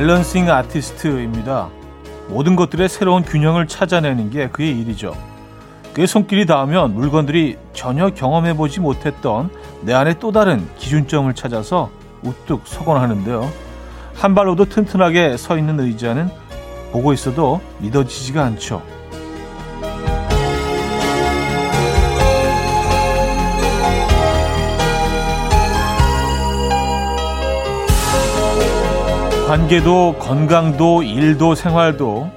밸런싱 아티스트입니다. 모든 것들의 새로운 균형을 찾아내는 게 그의 일이죠. 그의 손길이 닿으면 물건들이 전혀 경험해보지 못했던 내 안에 또 다른 기준점을 찾아서 우뚝 서곤 하는데요. 한 발로도 튼튼하게 서 있는 의자는 보고 있어도 믿어지지가 않죠. 관계도 건강도 일도 생활도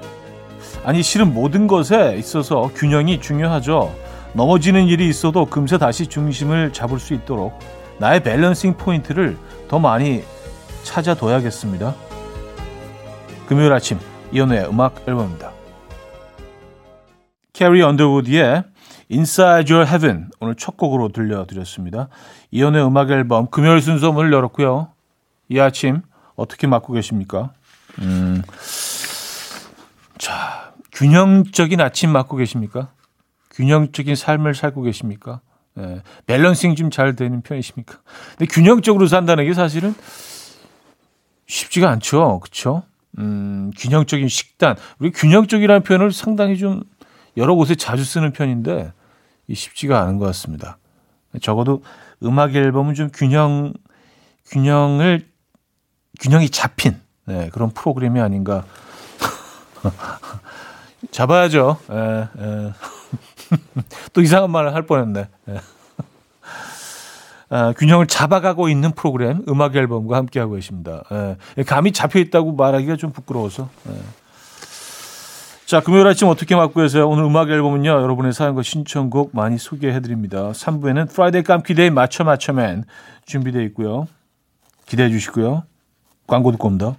아니 실은 모든 것에 있어서 균형이 중요하죠. 넘어지는 일이 있어도 금세 다시 중심을 잡을 수 있도록 나의 balancing point를 더 많이 찾아둬야겠습니다. 금요일 아침 이연우의 음악 앨범입니다. 캐리 언더우드의 Inside Your Heaven 오늘 첫 곡으로 들려드렸습니다. 이연우의 음악 앨범 금요일 순서 문을 열었고요. 이 아침 어떻게 맞고 계십니까? 음, 자, 균형적인 아침 맞고 계십니까? 균형적인 삶을 살고 계십니까? 예, 밸런싱 좀 잘 되는 편이십니까? 근데 균형적으로 산다는 게 사실은 쉽지가 않죠. 그렇죠? 음, 균형적인 식단. 우리 균형적이라는 표현을 상당히 좀 여러 곳에 자주 쓰는 편인데 이 쉽지가 않은 것 같습니다. 적어도 음악 앨범은 좀 균형 균형을 균형이 잡힌 네, 그런 프로그램이 아닌가. 잡아야죠. 에, 에. 또 이상한 말을 할 뻔했네. 에. 아, 균형을 잡아가고 있는 프로그램 음악 앨범과 함께하고 계십니다. 에. 감이 잡혀 있다고 말하기가 좀 부끄러워서. 에. 자, 금요일 아침 어떻게 맞고 계세요? 오늘 음악 앨범은요, 여러분의 사연과 신청곡 많이 소개해 드립니다. 3부에는 Friday 깜퀴day 맞춰 맞춰맨 준비되어 있고요. 기대해 주시고요. 광고 듣고 옵니다.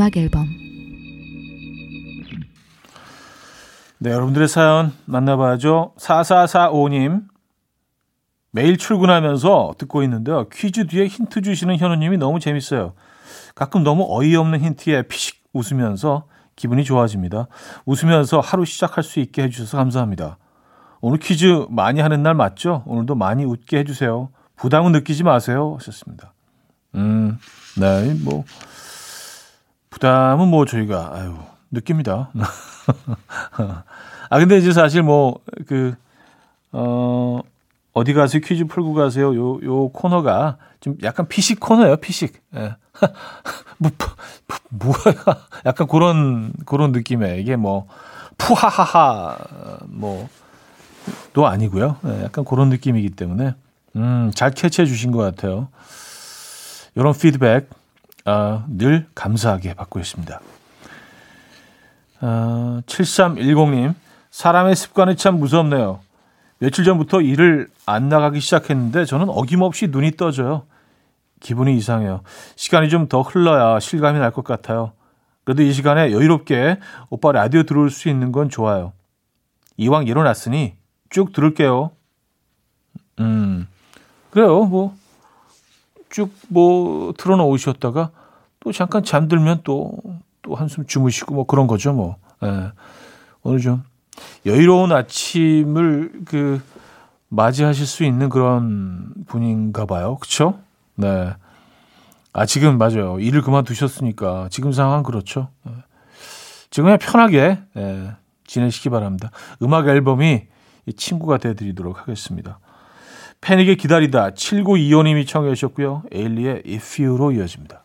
음악 앨범 네, 여러분들의 사연 만나봐야죠. 4445님. 매일 출근하면서 듣고 있는데요. 퀴즈 뒤에 힌트 주시는 현우님이 너무 재밌어요. 가끔 너무 어이없는 힌트에 피식 웃으면서 기분이 좋아집니다. 웃으면서 하루 시작할 수 있게 해주셔서 감사합니다. 오늘 퀴즈 많이 하는 날 맞죠? 오늘도 많이 웃게 해주세요. 부담은 느끼지 마세요. 하셨습니다. 음, 네, 뭐, 부담은 뭐 저희가, 아유, 느낍니다. 아, 근데 이제 사실 뭐, 그, 어, 어디 가세요? 퀴즈 풀고 가세요? 요, 요 코너가 좀 약간 피식 코너예요, 피식. 예. 뭐, 뭐, 뭐야. 약간 그런, 그런 느낌에 이게 뭐, 푸하하하, 뭐, 도 아니고요. 예, 약간 그런 느낌이기 때문에, 음, 잘 캐치해 주신 것 같아요. 이런 피드백, 아, 늘 감사하게 받고 있습니다. 어, 7310님, 사람의 습관이 참 무섭네요. 며칠 전부터 일을 안 나가기 시작했는데 저는 어김없이 눈이 떠져요. 기분이 이상해요. 시간이 좀 더 흘러야 실감이 날 것 같아요. 그래도 이 시간에 여유롭게 오빠 라디오 들을 수 있는 건 좋아요. 이왕 일어났으니 쭉 들을게요. 음, 그래요. 뭐, 쭉 뭐 틀어놓으셨다가 또 잠깐 잠들면 또, 또 한숨 주무시고 뭐 그런 거죠. 뭐. 예. 오늘 좀 여유로운 아침을 그 맞이하실 수 있는 그런 분인가 봐요. 그렇죠? 네. 아 지금 맞아요. 일을 그만두셨으니까 지금 상황 그렇죠. 네. 지금 그냥 편하게 네, 지내시기 바랍니다. 음악 앨범이 친구가 되어드리도록 하겠습니다. 패닉에 기다리다 7925님이 청해 주셨고요. 에일리의 If You로 이어집니다.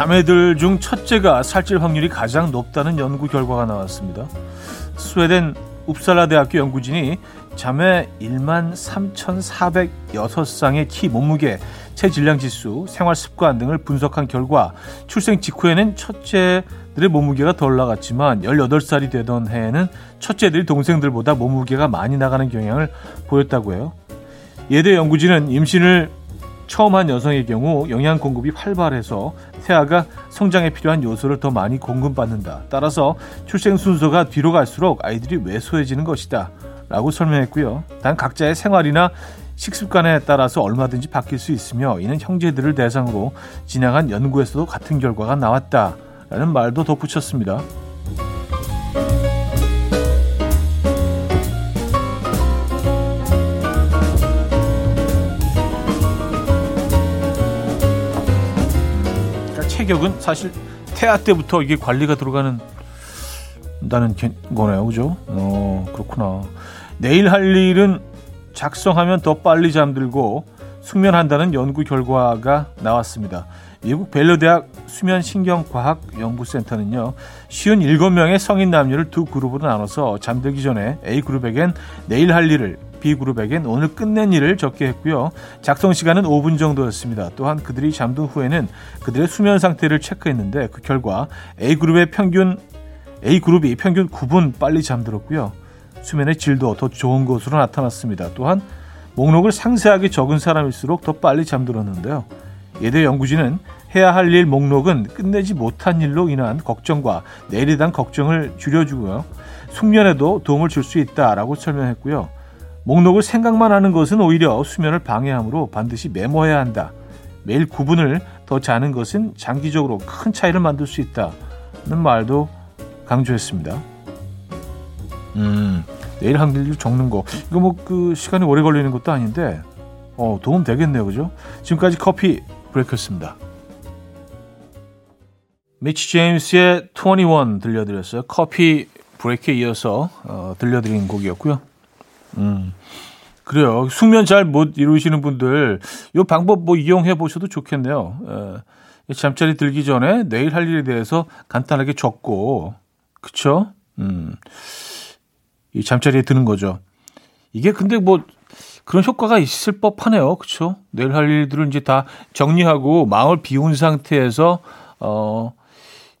자매들 중 첫째가 살찔 확률이 가장 높다는 연구 결과가 나왔습니다. 스웨덴 웁살라 대학교 연구진이 자매 1만 3,406쌍의 키, 몸무게, 체질량 지수, 생활 습관 등을 분석한 결과 출생 직후에는 첫째들의 몸무게가 덜 나갔지만 18살이 되던 해에는 첫째들이 동생들보다 몸무게가 많이 나가는 경향을 보였다고 해요. 예대 연구진은 임신을 처음 한 여성의 경우 영양 공급이 활발해서 태아가 성장에 필요한 요소를 더 많이 공급받는다. 따라서 출생 순서가 뒤로 갈수록 아이들이 왜소해지는 것이다. 라고 설명했고요. 단 각자의 생활이나 식습관에 따라서 얼마든지 바뀔 수 있으며 이는 형제들을 대상으로 진행한 연구에서도 같은 결과가 나왔다. 라는 말도 덧붙였습니다. 체격은 사실 태아 때부터 이게 관리가 들어가는 다는 거네요. 그죠? 어, 그렇구나. 내일 할 일은 작성하면 더 빨리 잠들고 숙면한다는 연구 결과가 나왔습니다. 미국 벨러 대학 수면 신경과학 연구센터는요. 57명의 성인 남녀를 두 그룹으로 나눠서 잠들기 전에 A 그룹에겐 내일 할 일을 B그룹에겐 오늘 끝낸 일을 적게 했고요. 작성 시간은 5분 정도였습니다. 또한 그들이 잠든 후에는 그들의 수면 상태를 체크했는데 그 결과 A그룹의 평균 A그룹이 평균 9분 빨리 잠들었고요. 수면의 질도 더 좋은 것으로 나타났습니다. 또한 목록을 상세하게 적은 사람일수록 더 빨리 잠들었는데요. 예대 연구진은 해야 할 일 목록은 끝내지 못한 일로 인한 걱정과 내일에 대한 걱정을 줄여주고요. 숙면에도 도움을 줄 수 있다라고 설명했고요. 목록을 생각만 하는 것은 오히려 수면을 방해하므로 반드시 메모해야 한다. 매일 9분을 더 자는 것은 장기적으로 큰 차이를 만들 수 있다는 말도 강조했습니다. 음, 내일 한 일 적는 거 이거 뭐 그 시간이 오래 걸리는 것도 아닌데 어, 도움 되겠네요, 그죠? 지금까지 커피 브레이크였습니다. 미치 제임스의 21 들려드렸어요. 커피 브레이크에 이어서 어, 들려드린 곡이었고요. 음. 그래요. 숙면 잘 못 이루시는 분들 이 방법 뭐 이용해 보셔도 좋겠네요. 에, 잠자리 들기 전에 내일 할 일에 대해서 간단하게 적고 그쵸? 음. 이 잠자리에 드는 거죠. 이게 근데 뭐 그런 효과가 있을 법하네요. 그쵸? 내일 할 일들을 이제 다 정리하고 마음을 비운 상태에서 어,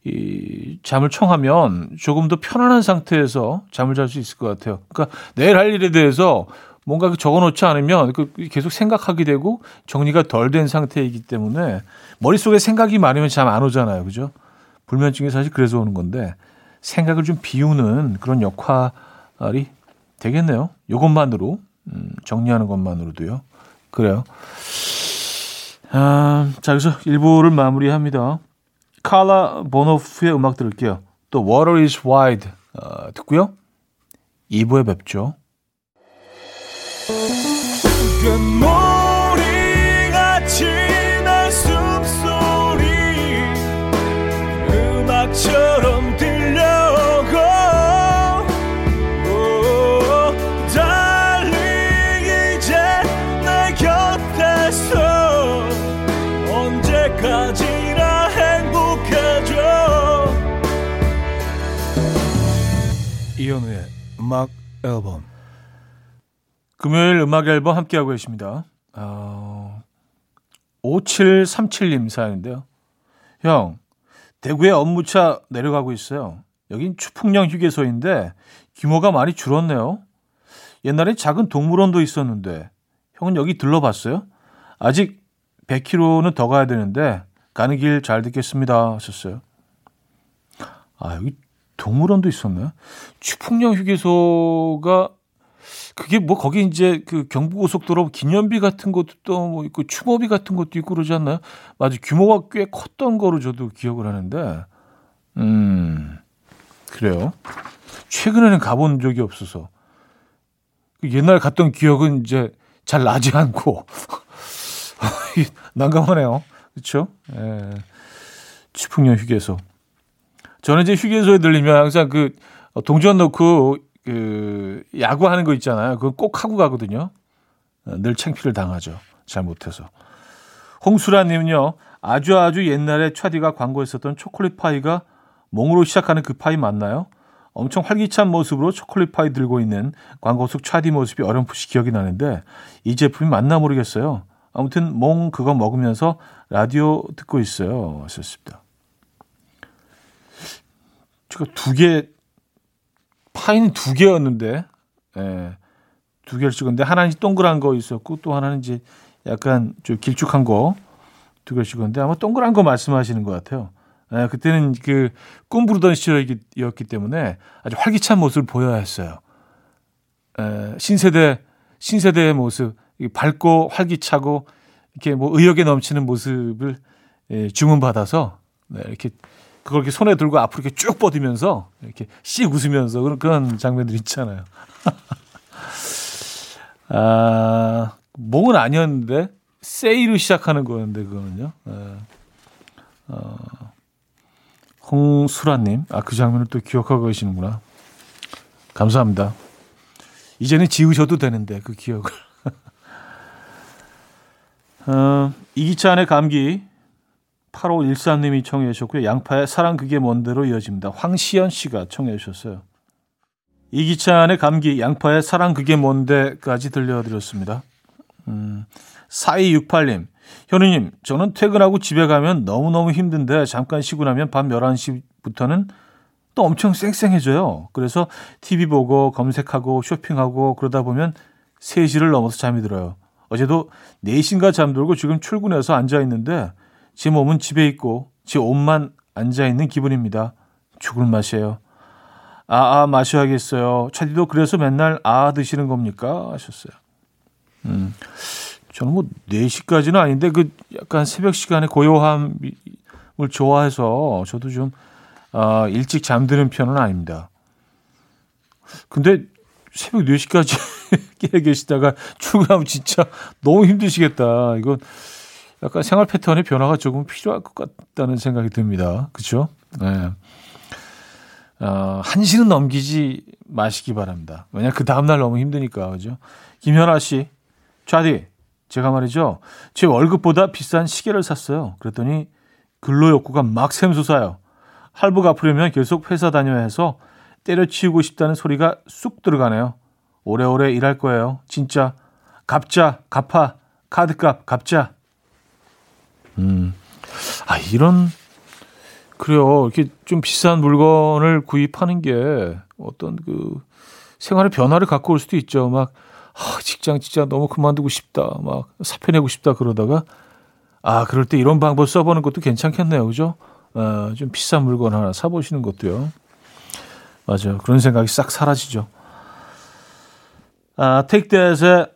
이 잠을 청하면 조금 더 편안한 상태에서 잠을 잘 수 있을 것 같아요. 그러니까 내일 할 일에 대해서 뭔가 그 적어놓지 않으면 그 계속 생각하게 되고 정리가 덜 된 상태이기 때문에 머릿속에 생각이 많으면 잠 안 오잖아요. 그죠? 불면증이 사실 그래서 오는 건데 생각을 좀 비우는 그런 역할이 되겠네요. 이것만으로 음, 정리하는 것만으로도요. 그래요. 아, 자, 여기서 1부를 마무리합니다. 칼라 보노프의 음악 들을게요. 또 Water is Wide 어, 듣고요. 2부에 뵙죠. 이 음악 앨범 금요일 음악 앨범 함께하고 계십니다. 어, 5737님 사연인데요. 형, 대구에 업무차 내려가고 있어요. 여긴 추풍령 휴게소인데 규모가 많이 줄었네요. 옛날에 작은 동물원도 있었는데 형은 여기 들러봤어요? 아직 100km는 더 가야 되는데 가는 길 잘 듣겠습니다 하셨어요. 아 여기 동물원도 있었나요? 추풍령 휴게소가 그게 뭐 거기 이제 그 경부고속도로 기념비 같은 것도 또뭐 있고 추모비 같은 것도 있고 그러지 않나요? 맞아 규모가 꽤 컸던 거로 저도 기억을 하는데 음 그래요. 최근에는 가본 적이 없어서 그 옛날 갔던 기억은 이제 잘 나지 않고 난감하네요. 그렇죠? 예. 추풍령 휴게소. 저는 이제 휴게소에 들리면 항상 그 동전 넣고 그 야구하는 거 있잖아요. 그거 꼭 하고 가거든요. 늘 창피를 당하죠. 잘 못해서. 홍수라님은요, 아주 아주 옛날에 차디가 광고했었던 초콜릿 파이가 몽으로 시작하는 그 파이 맞나요? 엄청 활기찬 모습으로 초콜릿 파이 들고 있는 광고 속 차디 모습이 어렴풋이 기억이 나는데 이 제품이 맞나 모르겠어요. 아무튼 몽 그거 먹으면서 라디오 듣고 있어요. 하셨습니다. 제가 두 개, 파이는 두 개였는데, 예, 두 개를 찍었는데, 하나는 동그란 거 있었고, 또 하나는 이제 약간 좀 길쭉한 거, 두 개를 찍었는데, 아마 동그란 거 말씀하시는 것 같아요. 예, 그때는 그 꿈부르던 시절이었기 때문에 아주 활기찬 모습을 보여야 했어요. 예, 신세대, 신세대의 모습, 밝고 활기차고, 이렇게 뭐 의욕에 넘치는 모습을 예, 주문받아서, 네, 이렇게 그걸 이렇게 손에 들고 앞으로 이렇게 쭉 뻗으면서 이렇게 씩 웃으면서 그런 그런 장면들 있잖아요. 아, 몽은 아니었는데 세이로 시작하는 거였는데 그거는요. 네. 어, 홍수라님, 아 그 장면을 또 기억하고 계시는구나. 감사합니다. 이제는 지우셔도 되는데 그 기억을. 어, 이기찬의 감기 8513님이 청해 주셨고요. 양파의 사랑 그게 뭔데로 이어집니다. 황시연 씨가 청해 주셨어요. 이기찬의 감기, 양파의 사랑 그게 뭔데까지 들려드렸습니다. 음, 4268님, 현우님, 저는 퇴근하고 집에 가면 너무너무 힘든데 잠깐 쉬고 나면 밤 11시부터는 또 엄청 쌩쌩해져요. 그래서 TV 보고 검색하고 쇼핑하고 그러다 보면 3시를 넘어서 잠이 들어요. 어제도 4시인가 잠들고 지금 출근해서 앉아있는데 제 몸은 집에 있고 제 옷만 앉아 있는 기분입니다. 죽을 맛이에요. 아, 아 마셔야겠어요. 차디도 그래서 맨날 아 드시는 겁니까? 하셨어요. 음, 저는 뭐 4시까지는 아닌데 그 약간 새벽 시간에 고요함을 좋아해서 저도 좀 어, 일찍 잠드는 편은 아닙니다. 근데 새벽 4시까지 깨 계시다가 출근하면 진짜 너무 힘드시겠다. 이건 약간 생활 패턴의 변화가 조금 필요할 것 같다는 생각이 듭니다. 그렇죠? 네. 어, 한시는 넘기지 마시기 바랍니다. 왜냐 그 다음날 너무 힘드니까. 그죠? 김현아 씨, 좌디, 제가 말이죠. 제 월급보다 비싼 시계를 샀어요. 그랬더니 근로 욕구가 막 샘솟아요. 할부 갚으려면 계속 회사 다녀야 해서 때려치우고 싶다는 소리가 쑥 들어가네요. 오래오래 일할 거예요. 진짜. 갚자, 갚아, 카드값, 갚자. 음. 아, 이런, 그래요. 이렇게 좀 비싼 물건을 구입하는 게 어떤 그 생활의 변화를 갖고 올 수도 있죠. 막, 아, 직장 진짜 너무 그만두고 싶다. 막 사표내고 싶다 그러다가 아, 그럴 때 이런 방법 써보는 것도 괜찮겠네요. 그죠? 어, 좀 비싼 물건 하나 사보시는 것도요. 맞아요. 그런 생각이 싹 사라지죠. 아, Take That의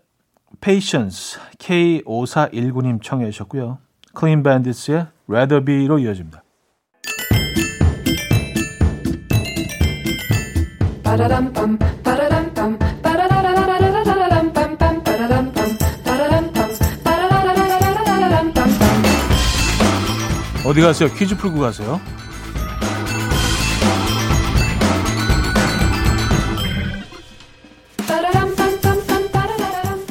Patience K5419님 청해 주셨고요. 클린 밴디스의 Rather Be로 이어집니다. 어디 가세요? 퀴즈 풀고 가세요.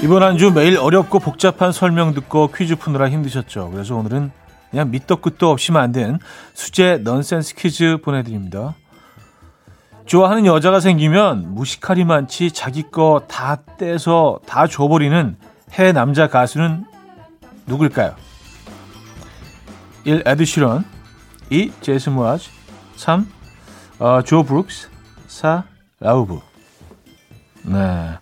이번 한 주 매일 어렵고 복잡한 설명 듣고 퀴즈 푸느라 힘드셨죠. 그래서 오늘은 그냥 밑도 끝도 없이 만든 수제 넌센스 퀴즈 보내드립니다. 좋아하는 여자가 생기면 무식하리 많지 자기 거 다 떼서 다 줘버리는 해외 남자 가수는 누굴까요? 1. 에드 시런 2. 제이슨 므라즈 3. 어, 조 브룩스 4. 라우브 네.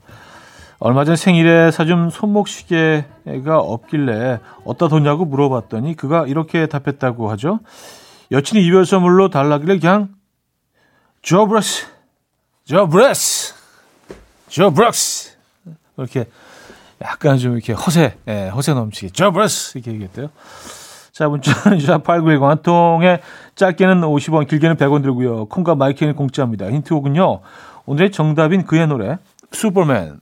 얼마 전 생일에 사준 손목시계가 없길래 어디다 뒀냐고 물어봤더니 그가 이렇게 답했다고 하죠. 여친이 이별 선물로 달라길래 그냥 조브러스, 조브러스, 조브러스 이렇게 약간 좀 이렇게 허세, 예, 허세 넘치게 조브러스 이렇게 얘기했대요. 자, 문자는 샵8910 한 통에 짧게는 50원, 길게는 100원 들고요. 콩과 마이크는 공짜입니다. 힌트 혹은요. 오늘의 정답인 그의 노래 슈퍼맨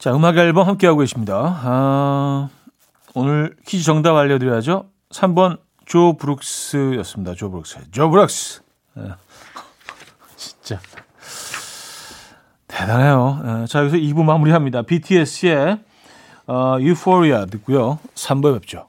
자, 음악 앨범 함께하고 계십니다. 아, 오늘 퀴즈 정답 알려드려야죠. 3번 조 브룩스였습니다. 조 브룩스. 조 브룩스. 네. 진짜. 대단해요. 자, 여기서 2부 마무리합니다. BTS의 어, 유포리아 듣고요. 3부에 뵙죠.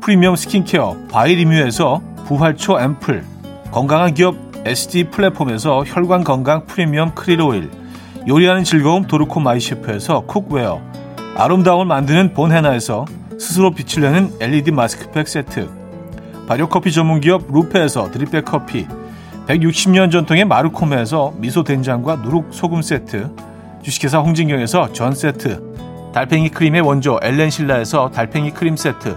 프리미엄 스킨케어 바이리뮤에서 부활초 앰플 건강한 기업 SD 플랫폼에서 혈관 건강 프리미엄 크릴 오일, 요리하는 즐거움 도르코 마이셰프에서 cookware, 아름다움을 만드는 본헤나에서 스스로 빛을 내는 LED 마스크팩 세트, 발효커피 전문기업 루페에서 드립백 커피, 160년 전통의 마르코메에서 미소 된장과 누룩 소금 세트, 주식회사 홍진경에서 전 세트, 달팽이 크림의 원조 엘렌실라에서 달팽이 크림 세트,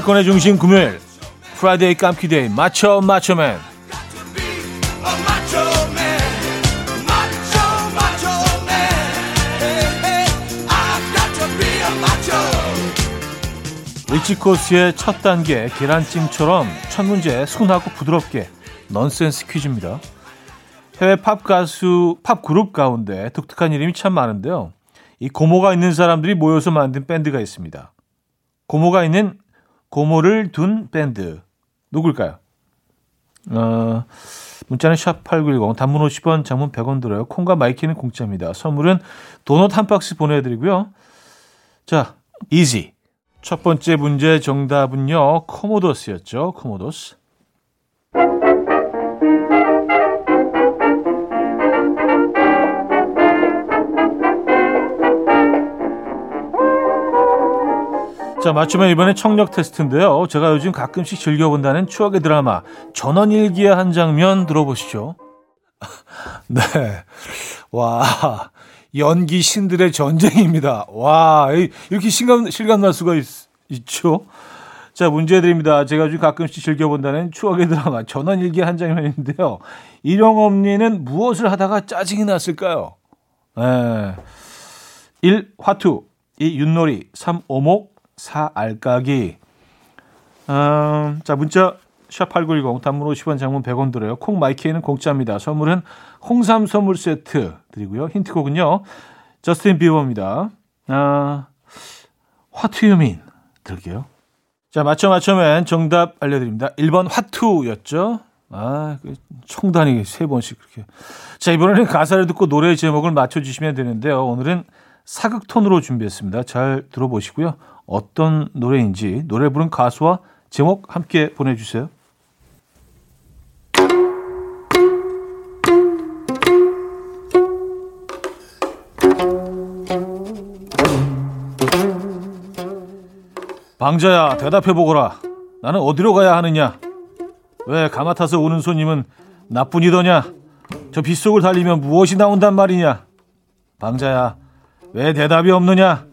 주말권의 중심 금요일 Friday 깜퀴데이 맞춰 맞춰맨 리치코스의 첫 단계 계란찜처럼 첫 문제 순하고 부드럽게 넌센스 퀴즈입니다. 해외 팝 가수 팝 그룹 가운데 독특한 이름이 참 많은데요. 이 고모가 있는 사람들이 모여서 만든 밴드가 있습니다. 고모가 있는 고모를 둔 밴드 누굴까요? 어, 문자는 샵8910 단문 50원 장문 100원 들어요. 콩과 마이케이는 공짜입니다. 선물은 도넛 한 박스 보내드리고요. 자, 이지. 첫 번째 문제 정답은요. 코모도스였죠. 코모도스. 자, 맞추면 이번에 청력 테스트인데요. 제가 요즘 가끔씩 즐겨본다는 추억의 드라마 전원일기의 한 장면 들어보시죠. 네. 와, 연기 신들의 전쟁입니다. 와, 이렇게 실감, 실감 날 수가 있, 있죠. 자, 문제 드립니다. 제가 요즘 가끔씩 즐겨본다는 추억의 드라마 전원일기 한 장면인데요. 일용엄니는 무엇을 하다가 짜증이 났을까요? 네. 1. 화투 2. 윷놀이 3. 오목 사알까기. 음, 자, 문자 샵8910 단문 50원 장문 100원 들어요. 콩 마이케이는 공짜입니다. 선물은 홍삼 선물 세트 드리고요. 힌트곡은요. 저스틴 비버입니다. 아, 화투유민 들게요. 자, 맞춰 맞춰면 정답 알려드립니다. 1번 화투였죠. 아, 그 총단이 세 번씩 그렇게. 자, 이번에는 가사를 듣고 노래 제목을 맞춰주시면 되는데요. 오늘은 사극톤으로 준비했습니다. 잘 들어보시고요. 어떤 노래인지 노래 부른 가수와 제목 함께 보내주세요. 방자야 대답해보거라. 나는 어디로 가야 하느냐? 왜 가마타서 오는 손님은 나뿐이더냐? 저 빗속을 달리면 무엇이 나온단 말이냐? 방자야 왜 대답이 없느냐?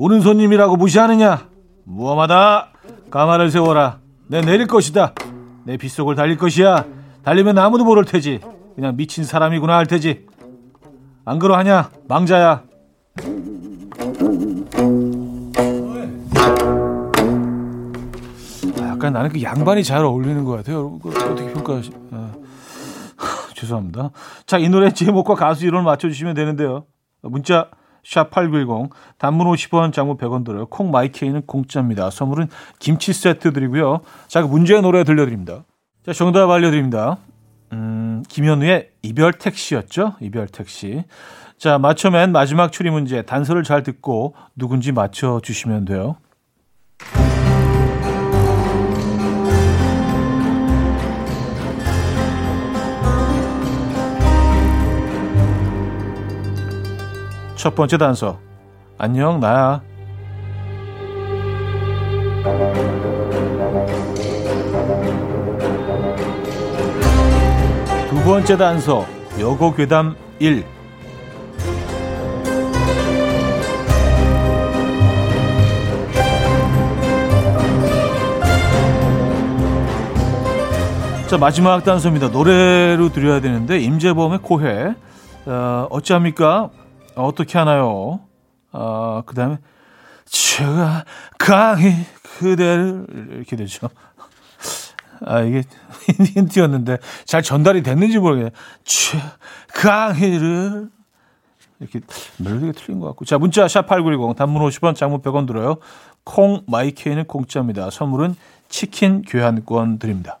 오는 손님이라고 무시하느냐? 무엄하다. 가마를 세워라. 내 내릴 것이다. 내 빗속을 달릴 것이야. 달리면 아무도 모를 테지. 그냥 미친 사람이구나 할 테지. 안 그러하냐? 망자야. 아, 약간 나는 그 양반이 잘 어울리는 것 같아요. 여러분 어떻게 평가하시? 아, 죄송합니다. 자, 이 노래 제목과 가수 이름을 맞춰주시면 되는데요. 문자 샵8910 단문 50원 장문 100원 들어요. 콩 마이케이는 공짜입니다. 선물은 김치 세트 드리고요. 자, 그 문제의 노래 들려드립니다. 자, 정답 알려드립니다. 음, 김현우의 이별 택시였죠? 이별 택시. 자, 맞춰 맨 마지막 추리 문제 단서를 잘 듣고 누군지 맞춰 주시면 돼요. 첫 번째 단서. 안녕, 나야. 두 번째 단서. 여고 괴담 1. 자, 마지막 단서입니다. 노래로 드려야 되는데, 임재범의 고해. 어, 어찌합니까? 어떻게 하나요? 어, 그 다음에, 제가 강히 그대를, 이렇게 되죠. 아, 이게 힌트였는데, 잘 전달이 됐는지 모르겠네. 강히를, 이렇게 멜로디가 틀린 것 같고. 자, 문자 샵8910 단문 50원, 장문 100원 들어요. 콩 마이케이는 공짜입니다. 선물은 치킨 교환권 드립니다.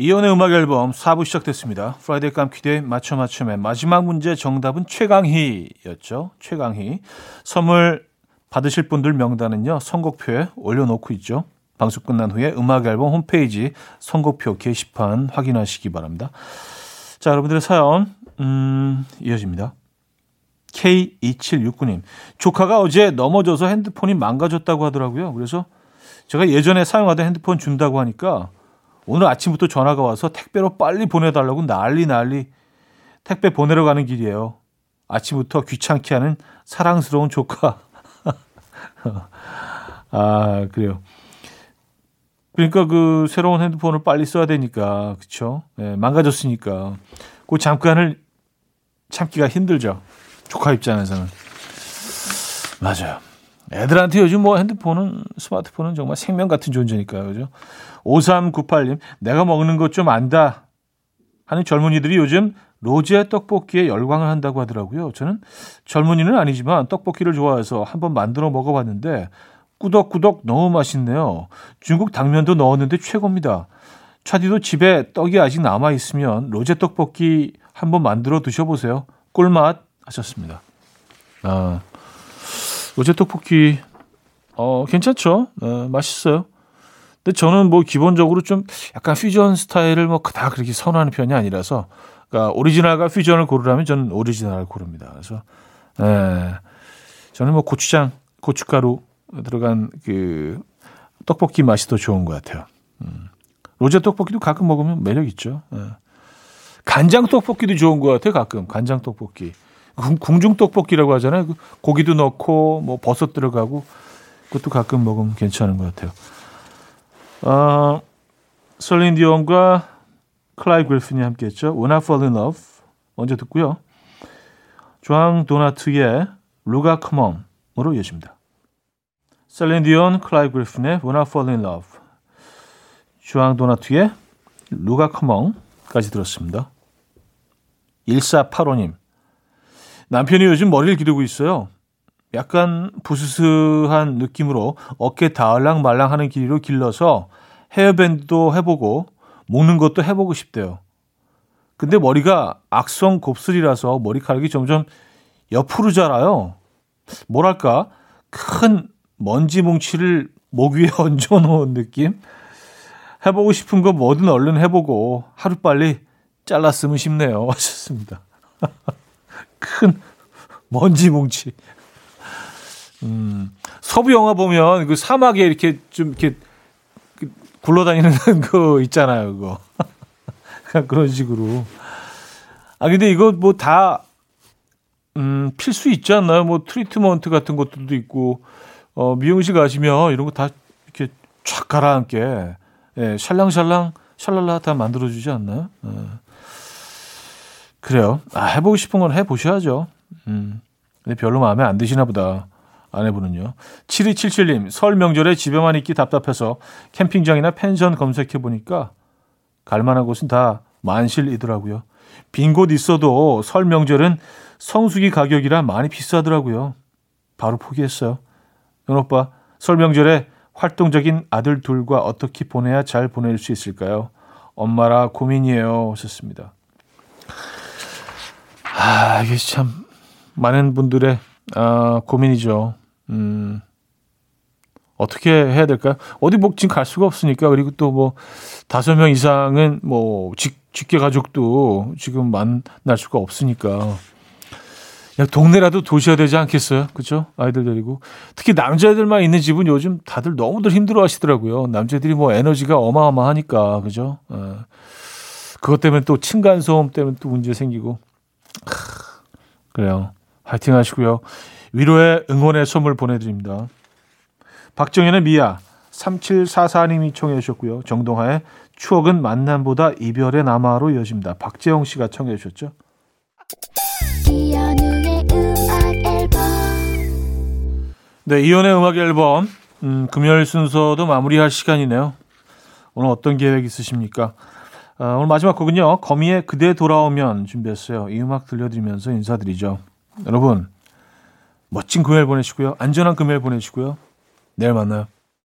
이현우의 음악 앨범 4부 시작됐습니다. Friday 깜퀴데이 맞춰 맞춰맨 마지막 문제 정답은 최강희였죠. 최강희. 선물 받으실 분들 명단은요. 선곡표에 올려놓고 있죠. 방송 끝난 후에 음악 앨범 홈페이지 선곡표 게시판 확인하시기 바랍니다. 자, 여러분들의 사연 음, 이어집니다. K2769님. 조카가 어제 넘어져서 핸드폰이 망가졌다고 하더라고요. 그래서 제가 예전에 사용하던 핸드폰 준다고 하니까 오늘 아침부터 전화가 와서 택배로 빨리 보내달라고 난리 난리 택배 보내러 가는 길이에요. 아침부터 귀찮게 하는 사랑스러운 조카. 아, 그래요. 그러니까 그 새로운 핸드폰을 빨리 써야 되니까, 그쵸? 네, 망가졌으니까. 그 잠깐을 참기가 힘들죠. 조카 입장에서는. 맞아요. 애들한테 요즘 뭐 핸드폰은, 스마트폰은 정말 생명 같은 존재니까요. 그죠? 5398님, 내가 먹는 것 좀 안다. 하는 젊은이들이 요즘 로제 떡볶이에 열광을 한다고 하더라고요. 저는 젊은이는 아니지만 떡볶이를 좋아해서 한번 만들어 먹어봤는데 꾸덕꾸덕 너무 맛있네요. 중국 당면도 넣었는데 최고입니다. 차디도 집에 떡이 아직 남아 있으면 로제 떡볶이 한번 만들어 드셔보세요. 꿀맛 하셨습니다. 아, 로제 떡볶이 어 괜찮죠? 어, 맛있어요. 근데 저는 뭐 기본적으로 좀 약간 퓨전 스타일을 뭐 다 그렇게 선호하는 편이 아니라서 그러니까 오리지널과 퓨전을 고르라면 저는 오리지널을 고릅니다. 그래서 예. 저는 뭐 고추장, 고춧가루 들어간 그 떡볶이 맛이 더 좋은 것 같아요. 음. 로제 떡볶이도 가끔 먹으면 매력 있죠. 예. 간장 떡볶이도 좋은 것 같아요. 가끔 간장 떡볶이, 궁중 떡볶이라고 하잖아요. 그 고기도 넣고 뭐 버섯 들어가고 그것도 가끔 먹으면 괜찮은 것 같아요. 어, 셀린 디온과 클라이브 그리핀이 함께했죠. When I Fall in Love 먼저 듣고요. 조항 도나트의 루가 커먼으로 이어집니다. 셀린 디온, 클라이브 그리핀의 When I Fall in Love 조항 도나트의 루가 커먼까지 들었습니다. 1485님 남편이 요즘 머리를 기르고 있어요. 약간 부스스한 느낌으로 어깨 닿을랑 말랑하는 길이로 길러서 헤어밴드도 해보고 먹는 것도 해보고 싶대요. 근데 머리가 악성 곱슬이라서 머리카락이 점점 옆으로 자라요. 뭐랄까 큰 먼지 뭉치를 목 위에 얹어놓은 느낌? 해보고 싶은 거 뭐든 얼른 해보고 하루빨리 잘랐으면 싶네요. 하셨습니다. 큰 먼지 뭉치. 음, 서부 영화 보면 그 사막에 이렇게 좀 이렇게 그 굴러다니는 거 있잖아요, 그거. 그런 식으로. 아, 근데 이거 뭐 다, 음, 필수 있지 않나요? 뭐 트리트먼트 같은 것들도 있고, 어, 미용실 가시면 이런 거 다 이렇게 촥 가라앉게, 예, 샬랑샬랑, 샬랄라 다 만들어주지 않나요? 예. 그래요. 아, 해보고 싶은 건 해보셔야죠. 음. 근데 별로 마음에 안 드시나 보다. 아내분은요. 7277님, 설 명절에 집에만 있기 답답해서 캠핑장이나 펜션 검색해 보니까 갈 만한 곳은 다 만실이더라고요. 빈 곳 있어도 설 명절은 성수기 가격이라 많이 비싸더라고요. 바로 포기했어요. 연 오빠, 설 명절에 활동적인 아들 둘과 어떻게 보내야 잘 보낼 수 있을까요? 엄마라 고민이에요. 하셨습니다. 아, 이게 참 많은 분들의 아, 고민이죠. 음, 어떻게 해야 될까요? 어디 뭐 지금 갈 수가 없으니까 그리고 또 뭐 다섯 명 이상은 뭐 직, 직계 가족도 지금 만날 수가 없으니까 그냥 동네라도 도셔야 되지 않겠어요? 그렇죠? 아이들 데리고 특히 남자들만 있는 집은 요즘 다들 너무들 힘들어하시더라고요. 남자들이 뭐 에너지가 어마어마하니까 그죠? 어. 그것 때문에 또 층간 소음 때문에 또 문제 생기고 그래요. 화이팅 하시고요. 위로의 응원의 선물 보내드립니다. 박정현의 미아 3744님이 청해 주셨고요. 정동하의 추억은 만남보다 이별의 남아로 이어집니다. 박재영 씨가 청해 주셨죠. 네, 이연의 음악 앨범 음, 금요일 순서도 마무리할 시간이네요. 오늘 어떤 계획 있으십니까? 아, 오늘 마지막 곡은요. 거미의 그대 돌아오면 준비했어요. 이 음악 들려드리면서 인사드리죠. 여러분 멋진 금요일 보내시고요. 안전한 금요일 보내시고요. 내일 만나요.